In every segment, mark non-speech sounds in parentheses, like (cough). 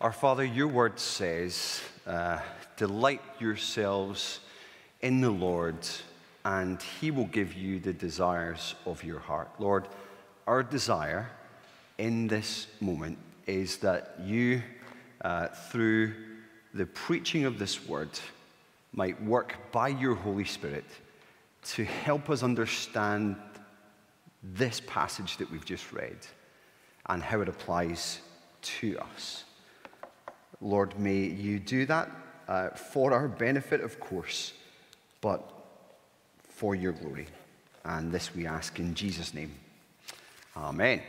Our Father, your word says, uh, delight yourselves in the Lord, and he will give you the desires of your heart. Lord, our desire in this moment is that you, uh, through the preaching of this word, might work by your Holy Spirit to help us understand this passage that we've just read and how it applies to us. Lord, may you do that uh, for our benefit, of course, but for your glory. And this we ask in Jesus' name. Amen.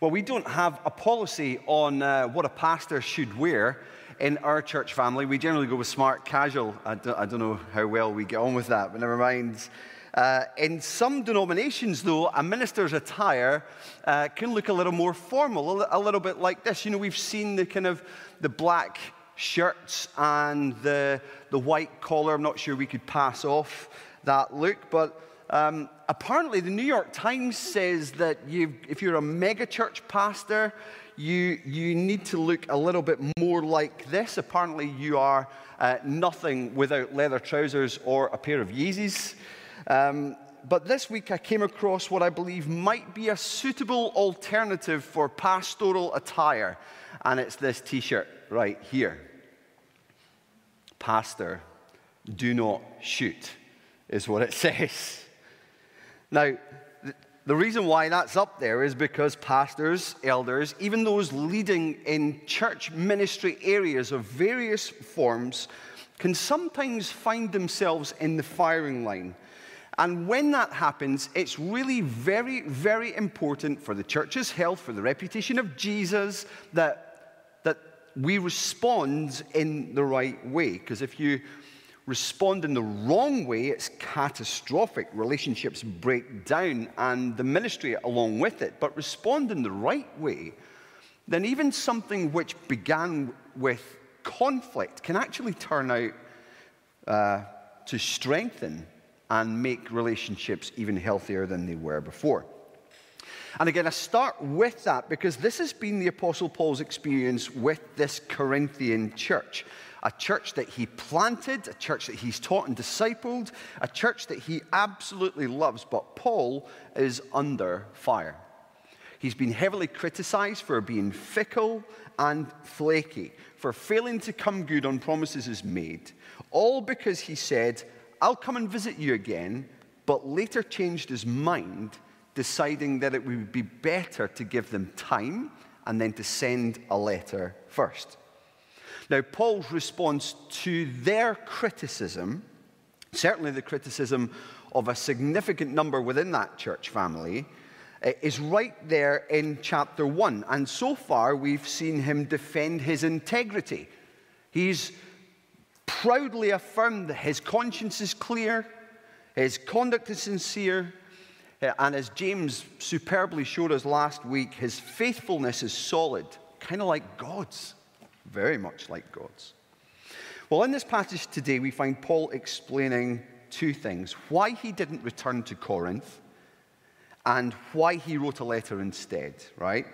Well, we don't have a policy on uh, what a pastor should wear in our church family. We generally go with smart casual. I don't, I don't know how well we get on with that, but never mind. Uh, in some denominations, though, a minister's attire uh, can look a little more formal, a, little bit like this. You know, we've seen the kind of the black shirts and the, the white collar. I'm not sure we could pass off that look, but um, apparently the New York Times says that if you're a megachurch pastor, you, you need to look a little bit more like this. Apparently, you are uh, nothing without leather trousers or a pair of Yeezys. Um, but this week I came across what I believe might be a suitable alternative for pastoral attire, and it's this t shirt right here. Pastor, do not shoot, is what it (laughs) says. Now, the reason why that's up there is because pastors, elders, even those leading in church ministry areas of various forms, can sometimes find themselves in the firing line and when that happens, it's really very, very important for the church's health, for the reputation of Jesus, that, that we respond in the right way. Because if you respond in the wrong way, it's catastrophic. Relationships break down and the ministry along with it. But respond in the right way, then even something which began with conflict can actually turn out uh, to strengthen and make relationships even healthier than they were before. And again, I start with that because this has been the Apostle Paul's experience with this Corinthian church. A church that he planted, a church that he's taught and discipled, a church that he absolutely loves, but Paul is under fire. He's been heavily criticized for being fickle and flaky, for failing to come good on promises he's made, all because he said, I'll come and visit you again, but later changed his mind, deciding that it would be better to give them time and then to send a letter first. Now, Paul's response to their criticism, certainly the criticism of a significant number within that church family, eh, is right there in chapter 1. And so far, we've seen him defend his integrity. He's proudly affirmed that his conscience is clear, his conduct is sincere, eh, and as James superbly showed us last week, his faithfulness is solid, kind of like God's, very much like God's. Well, in this passage today, we find Paul explaining two things why he didn't return to Corinth and why he wrote a letter instead, right?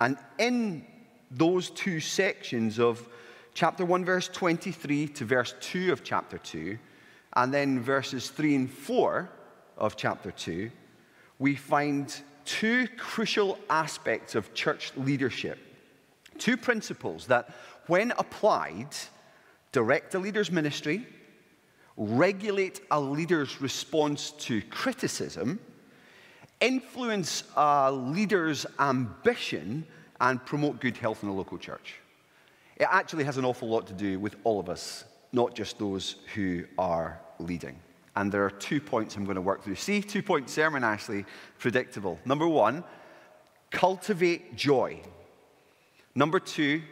And in those two sections of chapter 1, verse 23 to verse 2 of chapter 2, and then verses 3 and 4 of chapter 2, we find two crucial aspects of church leadership. Two principles that, when applied, direct a leader's ministry, regulate a leader's response to criticism, influence a leader's ambition, and promote good health in the local church. It actually has an awful lot to do with all of us, not just those who are leading. And there are two points I'm going to work through. See, two point sermon, Ashley, predictable. Number one, cultivate joy. Number two,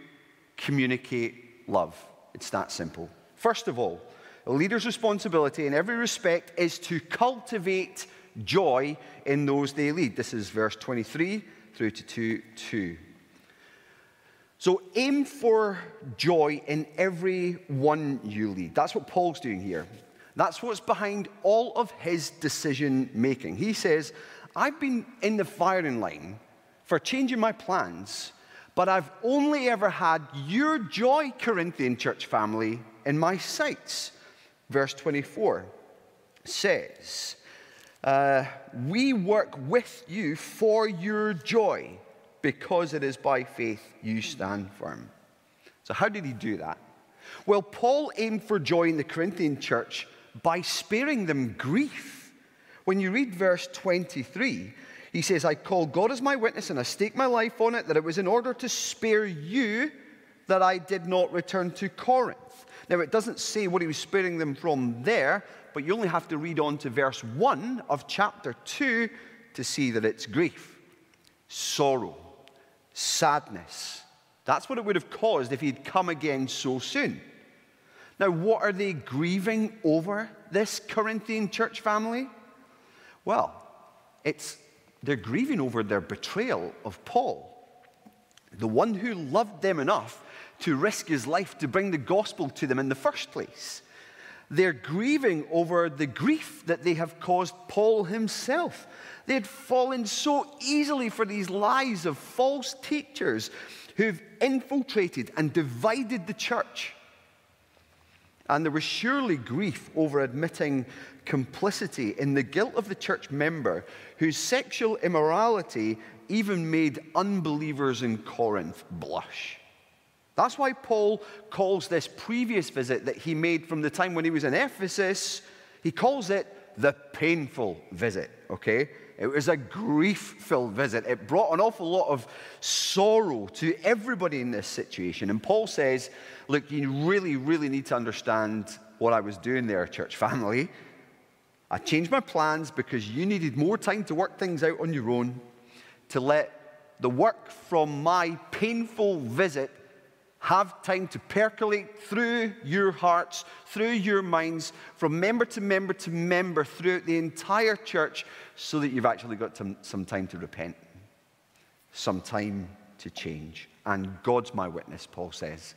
communicate love. It's that simple. First of all, a leader's responsibility in every respect is to cultivate joy in those they lead. This is verse 23 through to 2 2. So aim for joy in every one you lead. That's what Paul's doing here. That's what's behind all of his decision making. He says, I've been in the firing line for changing my plans, but I've only ever had your joy, Corinthian church family, in my sights. Verse 24 says, uh, We work with you for your joy, because it is by faith you stand firm. So, how did he do that? Well, Paul aimed for joy in the Corinthian church by sparing them grief. When you read verse 23, he says, I call God as my witness and I stake my life on it that it was in order to spare you that I did not return to Corinth. Now, it doesn't say what he was sparing them from there, but you only have to read on to verse 1 of chapter 2 to see that it's grief, sorrow, sadness. That's what it would have caused if he'd come again so soon. Now, what are they grieving over, this Corinthian church family? Well, it's they're grieving over their betrayal of Paul, the one who loved them enough to risk his life to bring the gospel to them in the first place. They're grieving over the grief that they have caused Paul himself. They had fallen so easily for these lies of false teachers who've infiltrated and divided the church. And there was surely grief over admitting complicity in the guilt of the church member whose sexual immorality even made unbelievers in Corinth blush. That's why Paul calls this previous visit that he made from the time when he was in Ephesus, he calls it the painful visit, okay? It was a grief filled visit. It brought an awful lot of sorrow to everybody in this situation. And Paul says, Look, you really, really need to understand what I was doing there, church family. I changed my plans because you needed more time to work things out on your own, to let the work from my painful visit have time to percolate through your hearts, through your minds, from member to member to member throughout the entire church, so that you've actually got some, some time to repent, some time to change. And God's my witness, Paul says.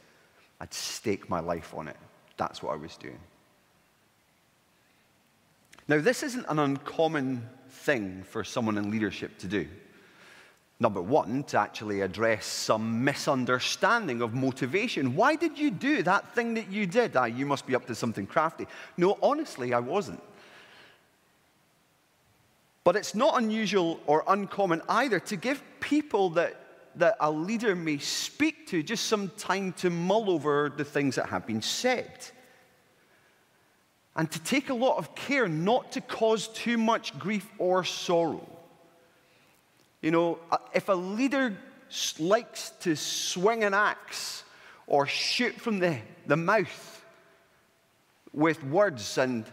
I'd stake my life on it. That's what I was doing. Now, this isn't an uncommon thing for someone in leadership to do. Number one, to actually address some misunderstanding of motivation. Why did you do that thing that you did? Ah, you must be up to something crafty. No, honestly, I wasn't. But it's not unusual or uncommon either to give people that, that a leader may speak to just some time to mull over the things that have been said. And to take a lot of care not to cause too much grief or sorrow. You know, uh, if a leader likes to swing an axe or shoot from the, the mouth with words and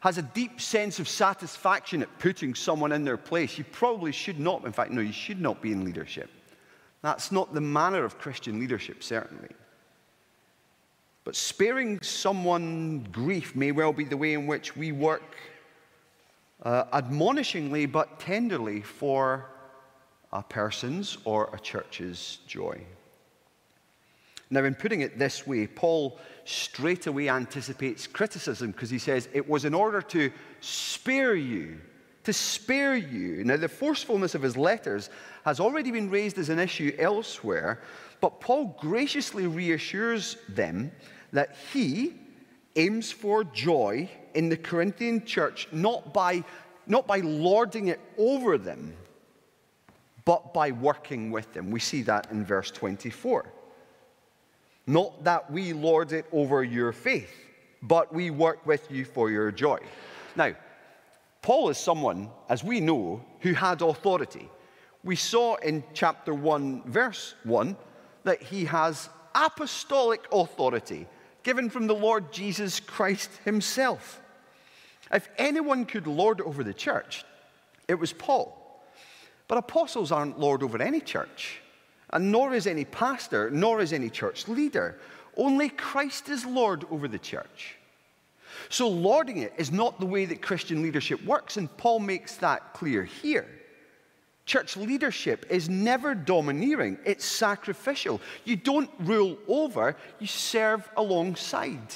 has a deep sense of satisfaction at putting someone in their place, you probably should not, in fact, no, you should not be in leadership. That's not the manner of Christian leadership, certainly. But sparing someone grief may well be the way in which we work uh, admonishingly but tenderly for a person's or a church's joy. Now, in putting it this way, Paul straight away anticipates criticism because he says it was in order to spare you, to spare you. Now, the forcefulness of his letters has already been raised as an issue elsewhere, but Paul graciously reassures them that he aims for joy in the Corinthian church not by, not by lording it over them, but by working with them. We see that in verse 24. Not that we lord it over your faith, but we work with you for your joy. Now, Paul is someone, as we know, who had authority. We saw in chapter 1, verse 1, that he has apostolic authority given from the Lord Jesus Christ himself. If anyone could lord over the church, it was Paul. But apostles aren't Lord over any church, and nor is any pastor, nor is any church leader. Only Christ is Lord over the church. So, lording it is not the way that Christian leadership works, and Paul makes that clear here. Church leadership is never domineering, it's sacrificial. You don't rule over, you serve alongside.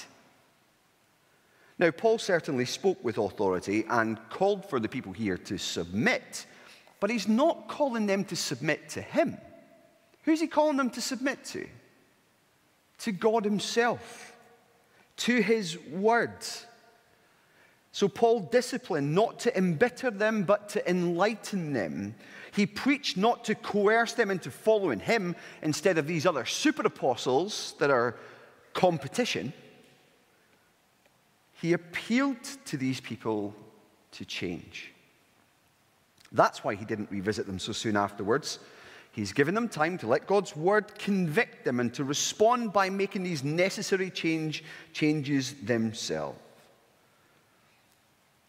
Now, Paul certainly spoke with authority and called for the people here to submit but he's not calling them to submit to him. Who's he calling them to submit to? To God Himself, to His words. So Paul disciplined not to embitter them, but to enlighten them. He preached not to coerce them into following him instead of these other super apostles that are competition. He appealed to these people to change. That's why he didn't revisit them so soon afterwards. He's given them time to let God's word convict them and to respond by making these necessary change, changes themselves.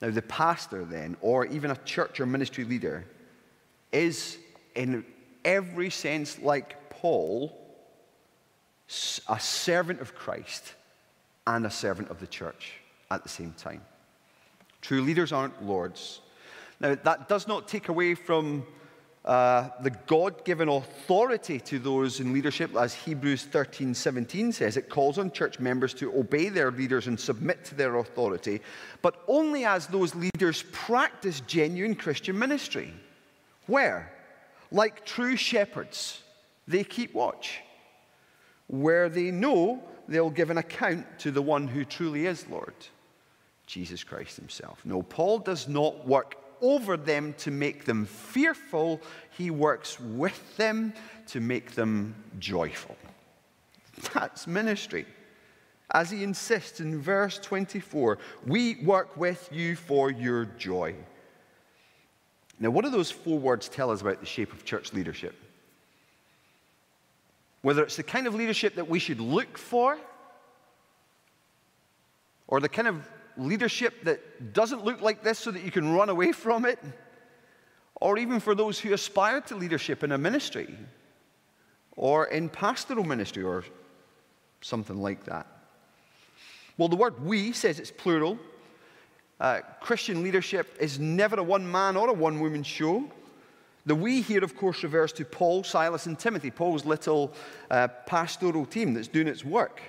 Now, the pastor, then, or even a church or ministry leader, is in every sense like Paul, a servant of Christ and a servant of the church at the same time. True leaders aren't lords. Now, that does not take away from uh, the God given authority to those in leadership, as Hebrews 13 17 says. It calls on church members to obey their leaders and submit to their authority, but only as those leaders practice genuine Christian ministry. Where? Like true shepherds, they keep watch. Where they know they'll give an account to the one who truly is Lord, Jesus Christ Himself. No, Paul does not work over them to make them fearful, he works with them to make them joyful. That's ministry. As he insists in verse 24, we work with you for your joy. Now, what do those four words tell us about the shape of church leadership? Whether it's the kind of leadership that we should look for, or the kind of leadership that doesn't look like this so that you can run away from it, or even for those who aspire to leadership in a ministry or in pastoral ministry or something like that. Well, the word we says it's plural. Uh, Christian leadership is never a one man or a one woman show. The we here, of course, refers to Paul, Silas, and Timothy, Paul's little uh, pastoral team that's doing its work.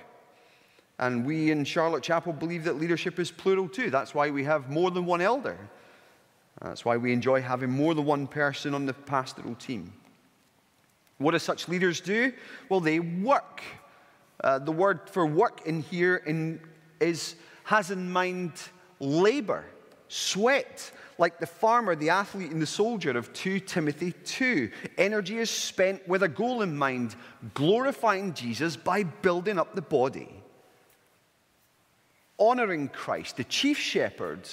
And we in Charlotte Chapel believe that leadership is plural too. That's why we have more than one elder. That's why we enjoy having more than one person on the pastoral team. What do such leaders do? Well, they work. Uh, the word for work in here in, is, has in mind labor, sweat, like the farmer, the athlete, and the soldier of 2 Timothy 2. Energy is spent with a goal in mind, glorifying Jesus by building up the body honoring Christ, the chief shepherd,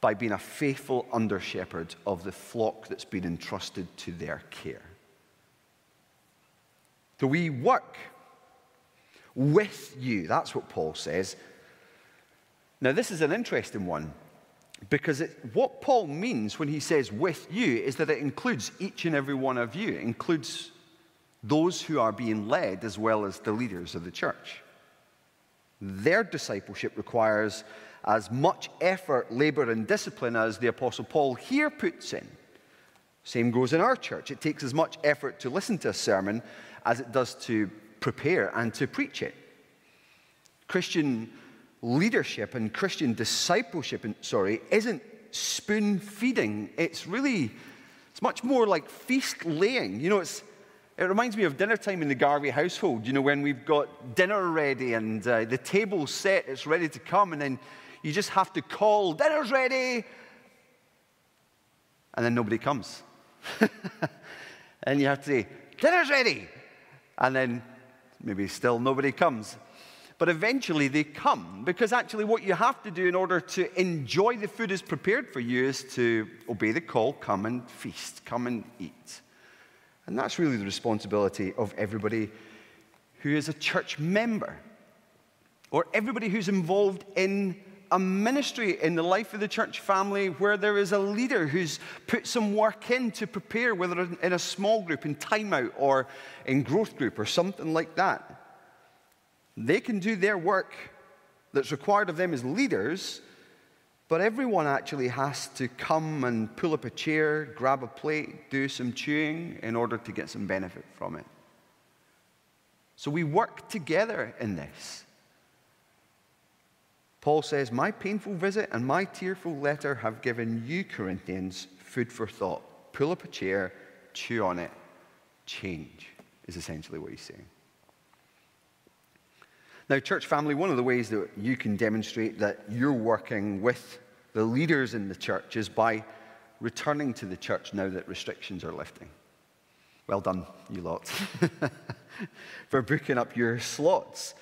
by being a faithful under shepherd of the flock that's been entrusted to their care. So we work with you. That's what Paul says. Now, this is an interesting one because it, what Paul means when he says with you is that it includes each and every one of you, it includes those who are being led as well as the leaders of the church. Their discipleship requires as much effort, labor, and discipline as the Apostle Paul here puts in. Same goes in our church. It takes as much effort to listen to a sermon as it does to prepare and to preach it. Christian leadership and Christian discipleship, sorry, isn't spoon feeding. It's really, it's much more like feast laying. You know, it's it reminds me of dinner time in the Garvey household, you know, when we've got dinner ready and uh, the table's set, it's ready to come, and then you just have to call, dinner's ready, and then nobody comes. (laughs) and you have to say, dinner's ready, and then maybe still nobody comes. But eventually they come because actually, what you have to do in order to enjoy the food is prepared for you is to obey the call, come and feast, come and eat. And that's really the responsibility of everybody who is a church member or everybody who's involved in a ministry in the life of the church family where there is a leader who's put some work in to prepare, whether in a small group, in timeout, or in growth group, or something like that. They can do their work that's required of them as leaders but everyone actually has to come and pull up a chair, grab a plate, do some chewing in order to get some benefit from it. So we work together in this. Paul says, My painful visit and my tearful letter have given you, Corinthians, food for thought. Pull up a chair, chew on it, change. is essentially what he's saying. Now, church family, one of the ways that you can demonstrate that you're working with the leaders in the church is by returning to the church now that restrictions are lifting. Well done, you lot, (laughs) for booking up your slots.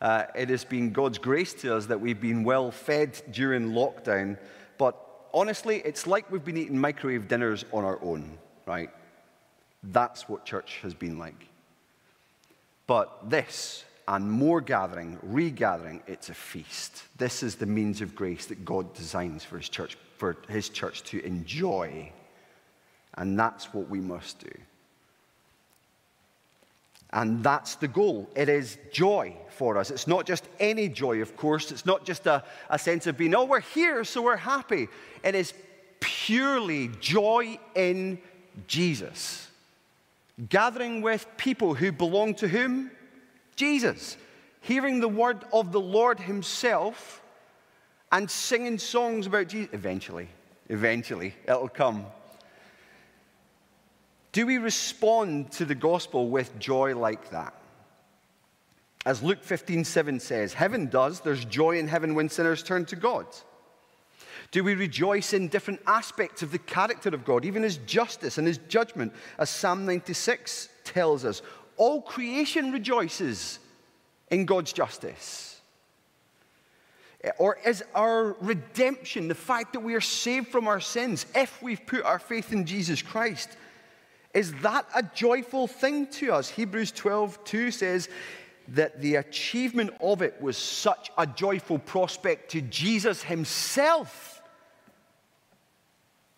Uh, it has been God's grace to us that we've been well fed during lockdown, but honestly, it's like we've been eating microwave dinners on our own, right? That's what church has been like. But this and more gathering, regathering, it's a feast. This is the means of grace that God designs for his church, for his church to enjoy. And that's what we must do. And that's the goal. It is joy for us. It's not just any joy, of course. It's not just a, a sense of being, oh, we're here, so we're happy. It is purely joy in Jesus. Gathering with people who belong to whom? Jesus. Hearing the word of the Lord Himself and singing songs about Jesus. Eventually, eventually, it'll come. Do we respond to the gospel with joy like that? As Luke 15, 7 says, heaven does, there's joy in heaven when sinners turn to God. Do we rejoice in different aspects of the character of God, even his justice and his judgment, as Psalm 96 tells us? All creation rejoices in God's justice. Or is our redemption, the fact that we are saved from our sins, if we've put our faith in Jesus Christ, is that a joyful thing to us? Hebrews 12, 2 says that the achievement of it was such a joyful prospect to Jesus himself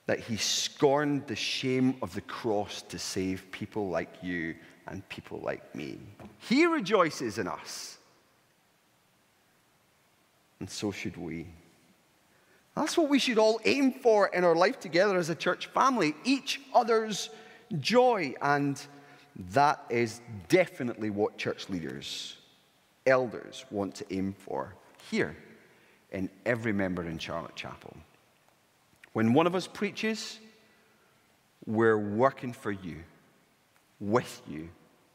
that he scorned the shame of the cross to save people like you and people like me. He rejoices in us. And so should we. That's what we should all aim for in our life together as a church family each other's joy. And that is definitely what church leaders, elders want to aim for here in every member in Charlotte Chapel. When one of us preaches, we're working for you, with you,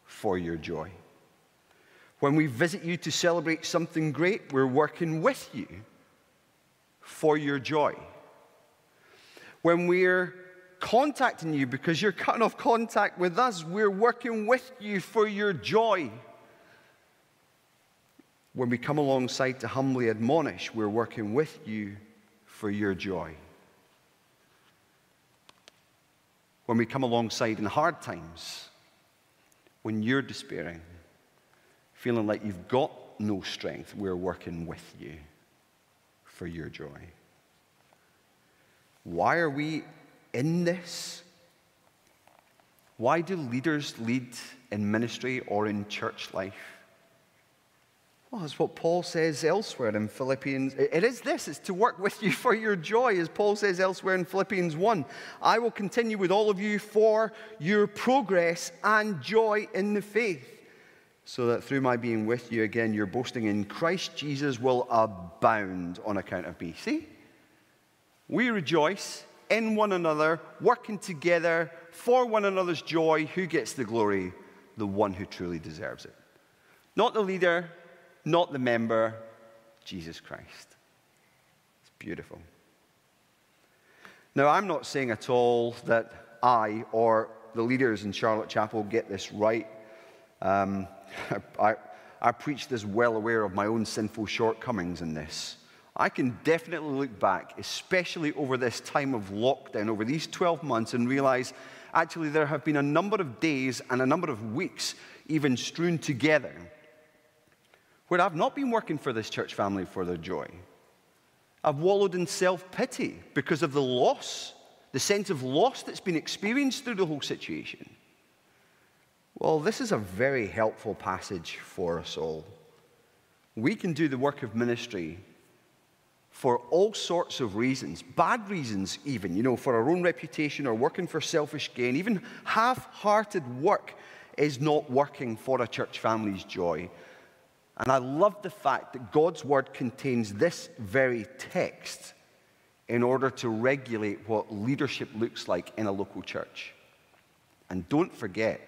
for your joy. When we visit you to celebrate something great, we're working with you for your joy. When we're contacting you because you're cutting off contact with us. We're working with you for your joy. When we come alongside to humbly admonish, we're working with you for your joy. When we come alongside in hard times, when you're despairing, feeling like you've got no strength, we're working with you for your joy. Why are we in this? Why do leaders lead in ministry or in church life? Well, it's what Paul says elsewhere in Philippians. It is this, it's to work with you for your joy, as Paul says elsewhere in Philippians 1. I will continue with all of you for your progress and joy in the faith, so that through my being with you again, your boasting in Christ Jesus will abound on account of me. See? We rejoice in one another, working together for one another's joy. Who gets the glory? The one who truly deserves it. Not the leader, not the member, Jesus Christ. It's beautiful. Now, I'm not saying at all that I or the leaders in Charlotte Chapel get this right. Um, (laughs) I, I preach this well aware of my own sinful shortcomings in this. I can definitely look back, especially over this time of lockdown, over these 12 months, and realize actually there have been a number of days and a number of weeks even strewn together where I've not been working for this church family for their joy. I've wallowed in self pity because of the loss, the sense of loss that's been experienced through the whole situation. Well, this is a very helpful passage for us all. We can do the work of ministry for all sorts of reasons, bad reasons even, you know, for our own reputation or working for selfish gain. Even half hearted work is not working for a church family's joy. And I love the fact that God's word contains this very text in order to regulate what leadership looks like in a local church. And don't forget,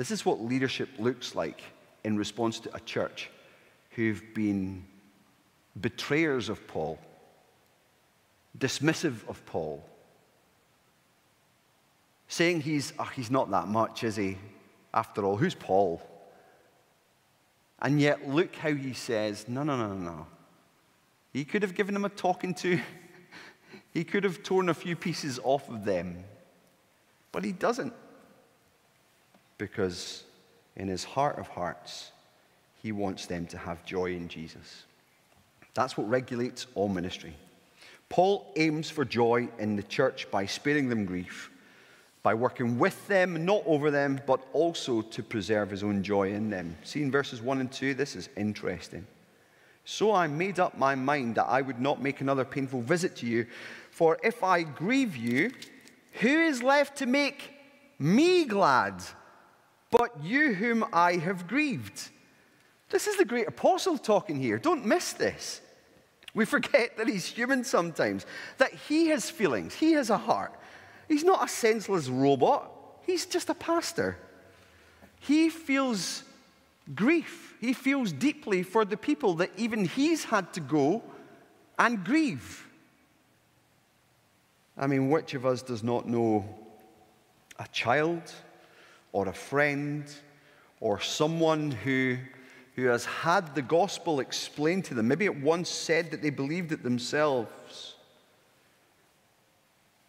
This is what leadership looks like in response to a church who've been betrayers of Paul, dismissive of Paul, saying he's, oh, he's not that much, is he? After all, who's Paul? And yet, look how he says, no, no, no, no. He could have given them a talking to. (laughs) he could have torn a few pieces off of them. But he doesn't. Because in his heart of hearts, he wants them to have joy in Jesus. That's what regulates all ministry. Paul aims for joy in the church by sparing them grief, by working with them, not over them, but also to preserve his own joy in them. See in verses 1 and 2, this is interesting. So I made up my mind that I would not make another painful visit to you, for if I grieve you, who is left to make me glad but you whom I have grieved? This is the great apostle talking here. Don't miss this. We forget that he's human sometimes, that he has feelings, he has a heart. He's not a senseless robot, he's just a pastor. He feels grief, he feels deeply for the people that even he's had to go and grieve. I mean, which of us does not know a child or a friend or someone who who has had the gospel explained to them, maybe it once said that they believed it themselves,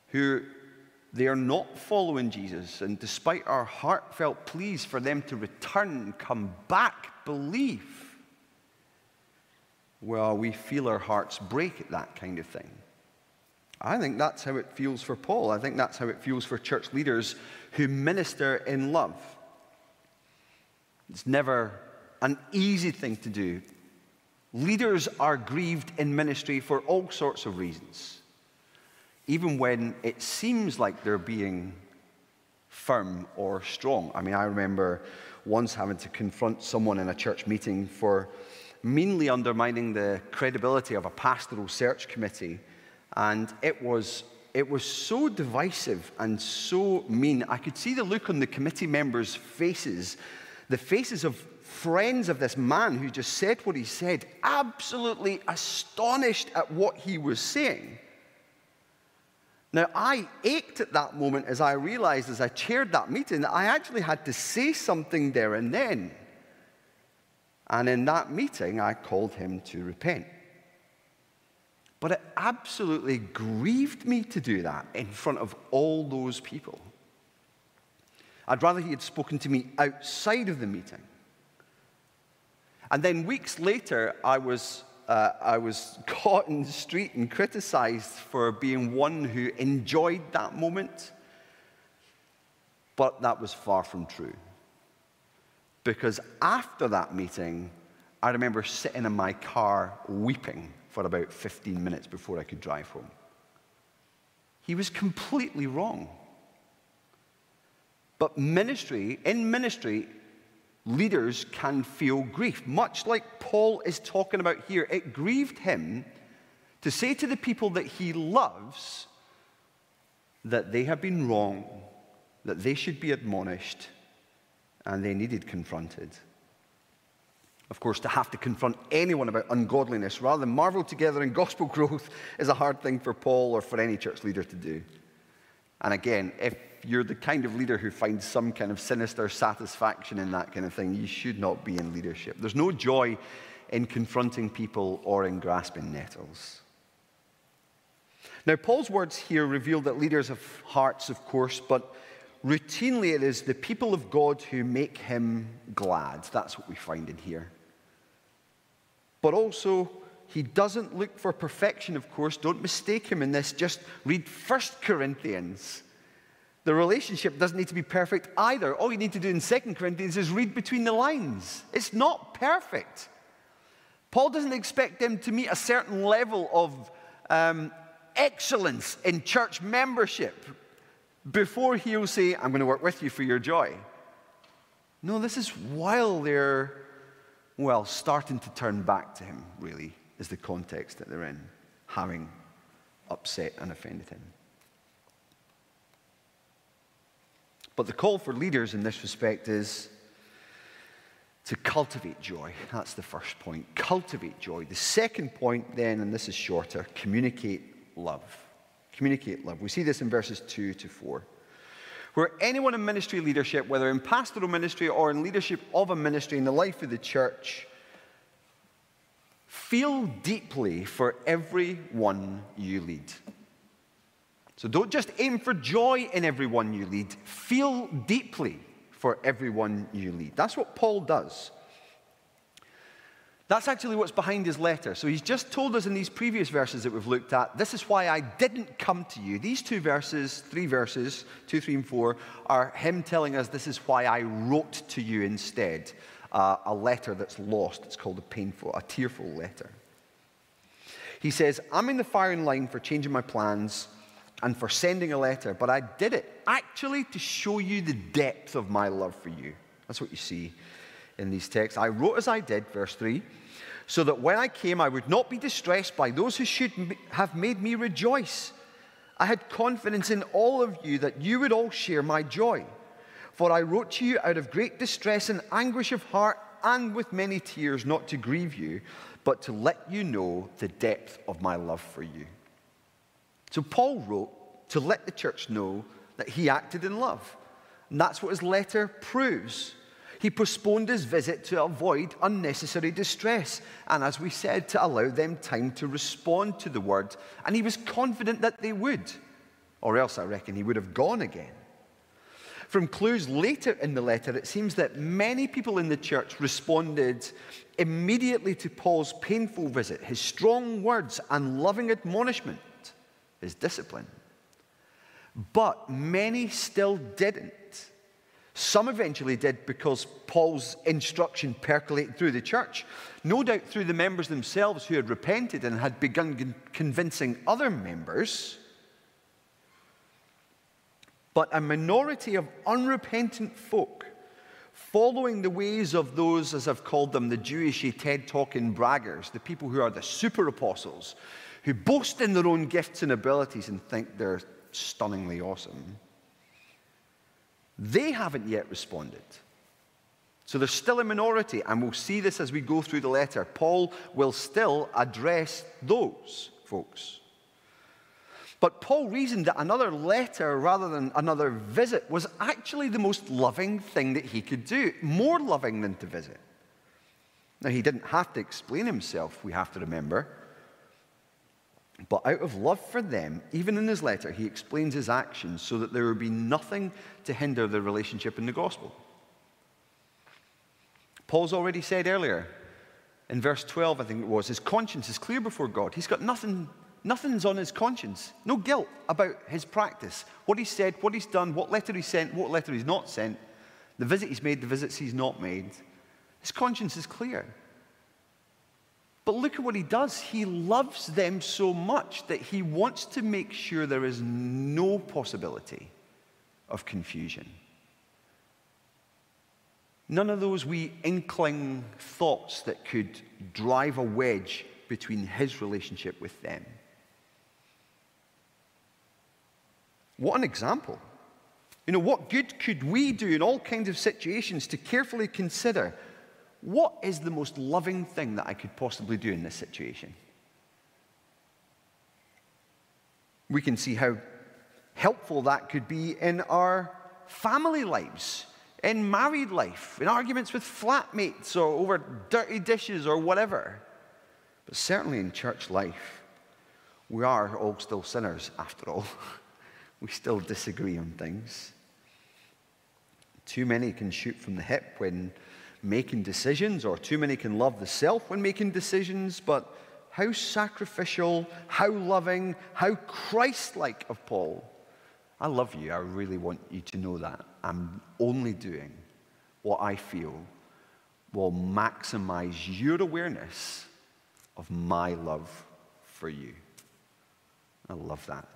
who they are not following Jesus, and despite our heartfelt pleas for them to return, come back, believe, well, we feel our hearts break at that kind of thing. I think that's how it feels for Paul. I think that's how it feels for church leaders who minister in love. It's never an easy thing to do. Leaders are grieved in ministry for all sorts of reasons, even when it seems like they're being firm or strong. I mean, I remember once having to confront someone in a church meeting for meanly undermining the credibility of a pastoral search committee, and it was it was so divisive and so mean. I could see the look on the committee members' faces, the faces of friends of this man who just said what he said, absolutely astonished at what he was saying. Now, I ached at that moment as I realized as I chaired that meeting that I actually had to say something there and then. And in that meeting, I called him to repent. But it absolutely grieved me to do that in front of all those people. I'd rather he had spoken to me outside of the meeting. And then weeks later, I was, uh, I was caught in the street and criticized for being one who enjoyed that moment. But that was far from true. Because after that meeting, I remember sitting in my car weeping for about 15 minutes before I could drive home. He was completely wrong. But ministry, in ministry, leaders can feel grief, much like Paul is talking about here. It grieved him to say to the people that he loves that they have been wrong, that they should be admonished, and they needed confronted. Of course, to have to confront anyone about ungodliness rather than marvel together in gospel (laughs) growth is a hard thing for Paul or for any church leader to do. And again, if you're the kind of leader who finds some kind of sinister satisfaction in that kind of thing, you should not be in leadership. There's no joy in confronting people or in grasping nettles. Now, Paul's words here reveal that leaders have hearts, of course, but routinely it is the people of God who make him glad. That's what we find in here. But also, he doesn't look for perfection, of course. Don't mistake him in this. Just read 1 Corinthians the relationship doesn't need to be perfect either. All you need to do in 2 Corinthians is read between the lines. It's not perfect. Paul doesn't expect them to meet a certain level of um, excellence in church membership before he'll say, I'm going to work with you for your joy. No, this is while they're, well, starting to turn back to him, really, is the context that they're in, having upset and offended him. But the call for leaders in this respect is to cultivate joy. That's the first point. Cultivate joy. The second point, then, and this is shorter, communicate love. Communicate love. We see this in verses 2 to 4. Where anyone in ministry leadership, whether in pastoral ministry or in leadership of a ministry in the life of the church, feel deeply for everyone you lead. So don't just aim for joy in everyone you lead, feel deeply for everyone you lead. That's what Paul does. That's actually what's behind his letter. So he's just told us in these previous verses that we've looked at, this is why I didn't come to you. These two verses, three verses, two, three, and four, are him telling us this is why I wrote to you instead. Uh, a letter that's lost. It's called a painful, a tearful letter. He says, I'm in the firing line for changing my plans and for sending a letter, but I did it actually to show you the depth of my love for you. That's what you see in these texts. I wrote as I did, verse 3, so that when I came, I would not be distressed by those who should have made me rejoice. I had confidence in all of you that you would all share my joy. For I wrote to you out of great distress and anguish of heart and with many tears, not to grieve you, but to let you know the depth of my love for you. So Paul wrote to let the church know that he acted in love. And that's what his letter proves. He postponed his visit to avoid unnecessary distress, and as we said, to allow them time to respond to the word. And he was confident that they would, or else I reckon he would have gone again. From clues later in the letter, it seems that many people in the church responded immediately to Paul's painful visit, his strong words, and loving admonishment is discipline. But many still didn't. Some eventually did because Paul's instruction percolated through the church, no doubt through the members themselves who had repented and had begun convincing other members. But a minority of unrepentant folk, following the ways of those, as I've called them, the Jewish TED talking braggers, the people who are the super apostles, who boast in their own gifts and abilities and think they're stunningly awesome, they haven't yet responded. So they're still a minority, and we'll see this as we go through the letter. Paul will still address those folks. But Paul reasoned that another letter rather than another visit was actually the most loving thing that he could do, more loving than to visit. Now, he didn't have to explain himself, we have to remember. But out of love for them, even in his letter, he explains his actions so that there would be nothing to hinder the relationship in the gospel. Paul's already said earlier, in verse 12, I think it was, his conscience is clear before God. He's got nothing, nothing's on his conscience. No guilt about his practice. What he said, what he's done, what letter he sent, what letter he's not sent, the visit he's made, the visits he's not made. His conscience is clear. But look at what he does. He loves them so much that he wants to make sure there is no possibility of confusion. None of those wee inkling thoughts that could drive a wedge between his relationship with them. What an example. You know, what good could we do in all kinds of situations to carefully consider what is the most loving thing that I could possibly do in this situation? We can see how helpful that could be in our family lives, in married life, in arguments with flatmates or over dirty dishes or whatever. But certainly in church life, we are all still sinners after all. (laughs) we still disagree on things. Too many can shoot from the hip when making decisions, or too many can love the self when making decisions, but how sacrificial, how loving, how Christ like of Paul. I love you. I really want you to know that. I'm only doing what I feel will maximize your awareness of my love for you. I love that.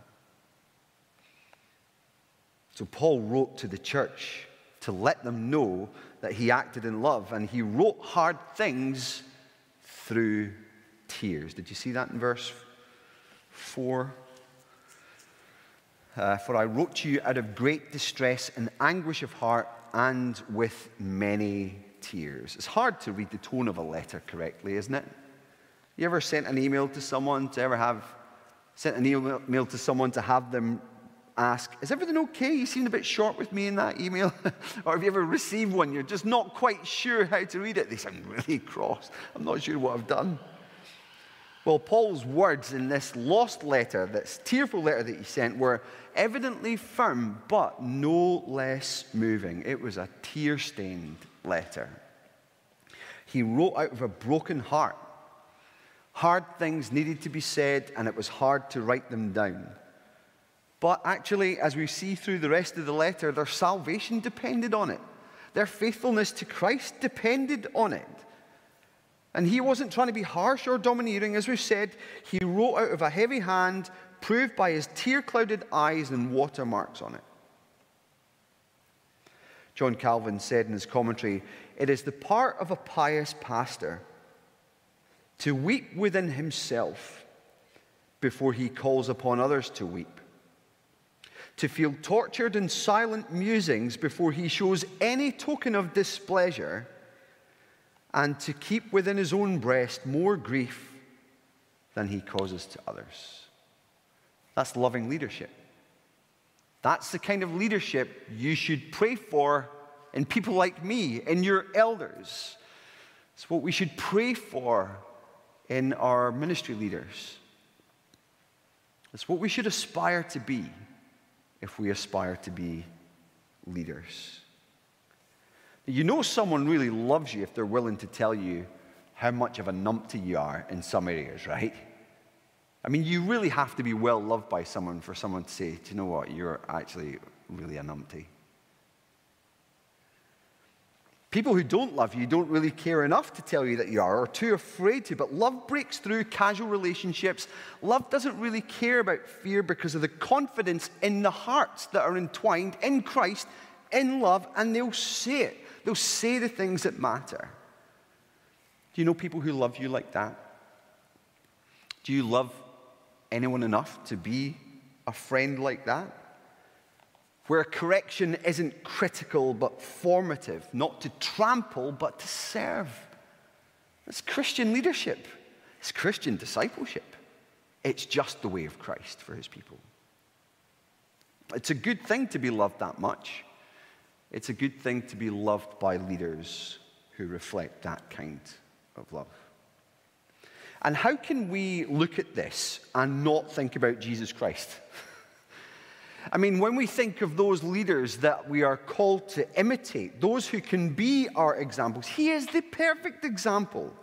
So Paul wrote to the church to let them know that he acted in love and he wrote hard things through tears. Did you see that in verse 4? Uh, for I wrote to you out of great distress and anguish of heart and with many tears. It's hard to read the tone of a letter correctly, isn't it? You ever sent an email to someone, to ever have sent an email to someone to have them ask, Is everything okay? You seemed a bit short with me in that email. (laughs) or have you ever received one? You're just not quite sure how to read it. They sound really cross. I'm not sure what I've done. Well, Paul's words in this lost letter, this tearful letter that he sent, were evidently firm, but no less moving. It was a tear stained letter. He wrote out of a broken heart. Hard things needed to be said, and it was hard to write them down. But actually, as we see through the rest of the letter, their salvation depended on it. Their faithfulness to Christ depended on it. And he wasn't trying to be harsh or domineering. As we've said, he wrote out of a heavy hand, proved by his tear clouded eyes and watermarks on it. John Calvin said in his commentary, It is the part of a pious pastor to weep within himself before he calls upon others to weep, to feel tortured in silent musings before he shows any token of displeasure, and to keep within his own breast more grief than he causes to others. That's loving leadership. That's the kind of leadership you should pray for in people like me, in your elders. It's what we should pray for in our ministry leaders. It's what we should aspire to be if we aspire to be leaders. You know someone really loves you if they're willing to tell you how much of a numpty you are in some areas, right? I mean, you really have to be well loved by someone for someone to say, do you know what, you're actually really a numpty. People who don't love you don't really care enough to tell you that you are or too afraid to, but love breaks through casual relationships. Love doesn't really care about fear because of the confidence in the hearts that are entwined in Christ, in love, and they'll say it. They'll say the things that matter. Do you know people who love you like that? Do you love anyone enough to be a friend like that? Where correction isn't critical but formative, not to trample but to serve. That's Christian leadership, it's Christian discipleship. It's just the way of Christ for his people. It's a good thing to be loved that much. It's a good thing to be loved by leaders who reflect that kind of love. And how can we look at this and not think about Jesus Christ? (laughs) I mean, when we think of those leaders that we are called to imitate, those who can be our examples, he is the perfect example.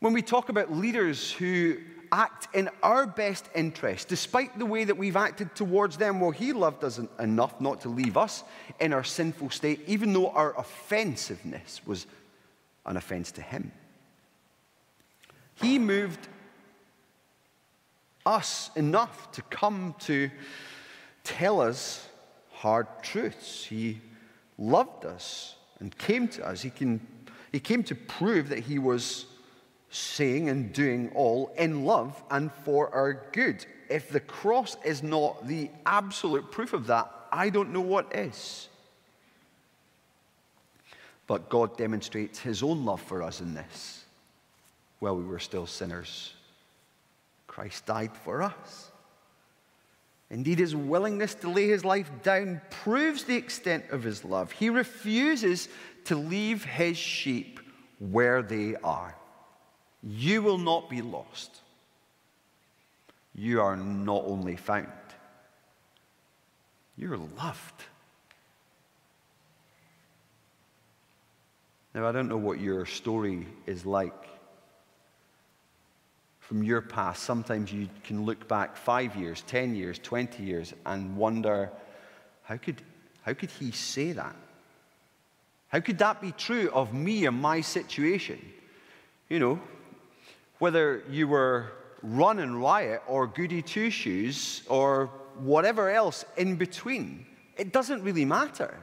When we talk about leaders who act in our best interest, despite the way that we've acted towards them, well, he loved us enough not to leave us in our sinful state, even though our offensiveness was an offense to him. He moved us enough to come to tell us hard truths. He loved us and came to us. He, can, he came to prove that he was saying and doing all in love and for our good. If the cross is not the absolute proof of that, I don't know what is. But God demonstrates his own love for us in this while we were still sinners. Christ died for us. Indeed, his willingness to lay his life down proves the extent of his love. He refuses to leave his sheep where they are. You will not be lost. You are not only found, you're loved. Now, I don't know what your story is like from your past, sometimes you can look back five years, 10 years, 20 years, and wonder how could, how could he say that? How could that be true of me and my situation? You know, whether you were running riot or goody two shoes or whatever else in between, it doesn't really matter.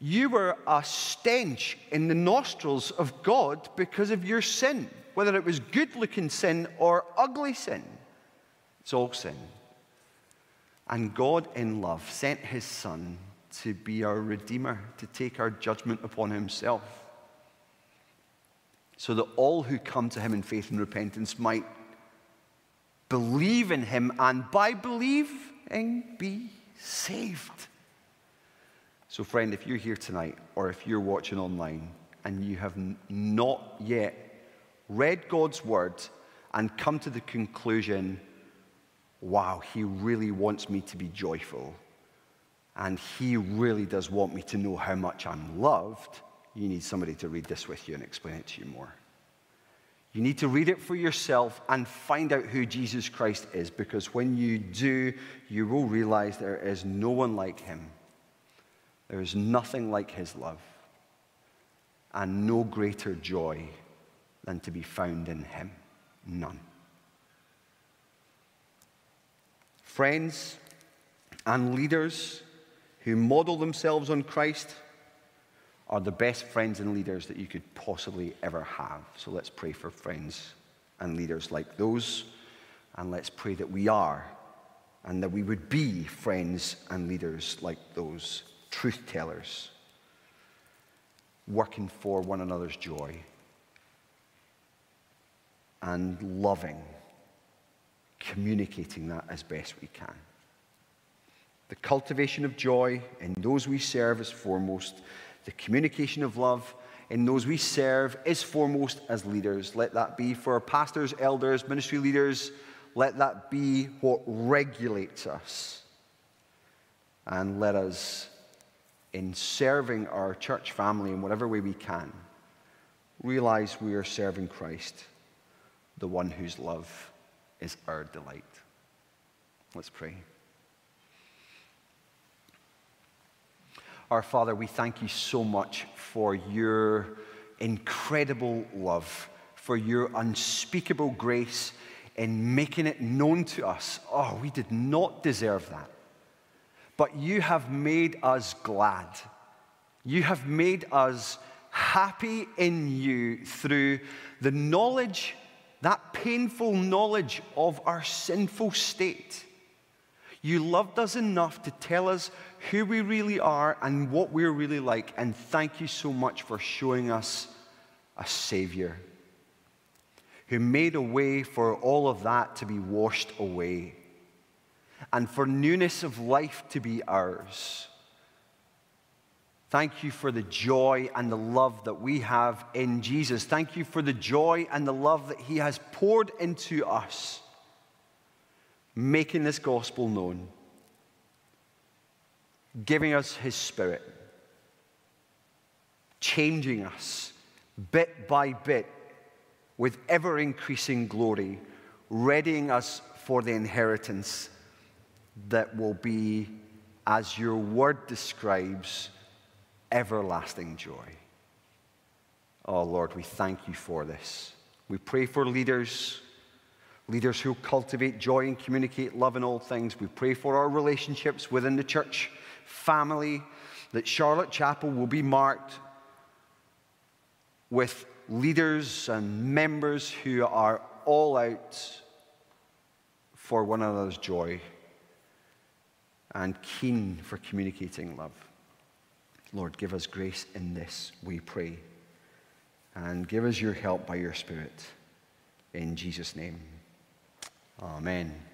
You were a stench in the nostrils of God because of your sin whether it was good looking sin or ugly sin. It's all sin. And God, in love, sent his Son to be our Redeemer, to take our judgment upon himself, so that all who come to him in faith and repentance might believe in him and by believing be saved. So, friend, if you're here tonight or if you're watching online and you have not yet read God's word and come to the conclusion, wow, he really wants me to be joyful. And he really does want me to know how much I'm loved. You need somebody to read this with you and explain it to you more. You need to read it for yourself and find out who Jesus Christ is, because when you do, you will realize there is no one like him. There is nothing like his love, and no greater joy than to be found in him. None. Friends and leaders who model themselves on Christ are the best friends and leaders that you could possibly ever have. So let's pray for friends and leaders like those, and let's pray that we are and that we would be friends and leaders like those, truth tellers, working for one another's joy and loving, communicating that as best we can. The cultivation of joy in those we serve is foremost. The communication of love in those we serve is foremost as leaders. Let that be for pastors, elders, ministry leaders. Let that be what regulates us. And let us, in serving our church family in whatever way we can, realize we are serving Christ the one whose love is our delight. Let's pray. Our Father, we thank you so much for your incredible love, for your unspeakable grace in making it known to us. Oh, we did not deserve that. But you have made us glad. You have made us happy in you through the knowledge that painful knowledge of our sinful state. You loved us enough to tell us who we really are and what we're really like. And thank you so much for showing us a Savior who made a way for all of that to be washed away and for newness of life to be ours. Thank you for the joy and the love that we have in Jesus. Thank you for the joy and the love that He has poured into us, making this gospel known, giving us His Spirit, changing us bit by bit with ever increasing glory, readying us for the inheritance that will be, as your word describes, everlasting joy. Oh, Lord, we thank you for this. We pray for leaders, leaders who cultivate joy and communicate love in all things. We pray for our relationships within the church family, that Charlotte Chapel will be marked with leaders and members who are all out for one another's joy and keen for communicating love. Lord, give us grace in this, we pray. And give us your help by your Spirit. In Jesus' name, amen.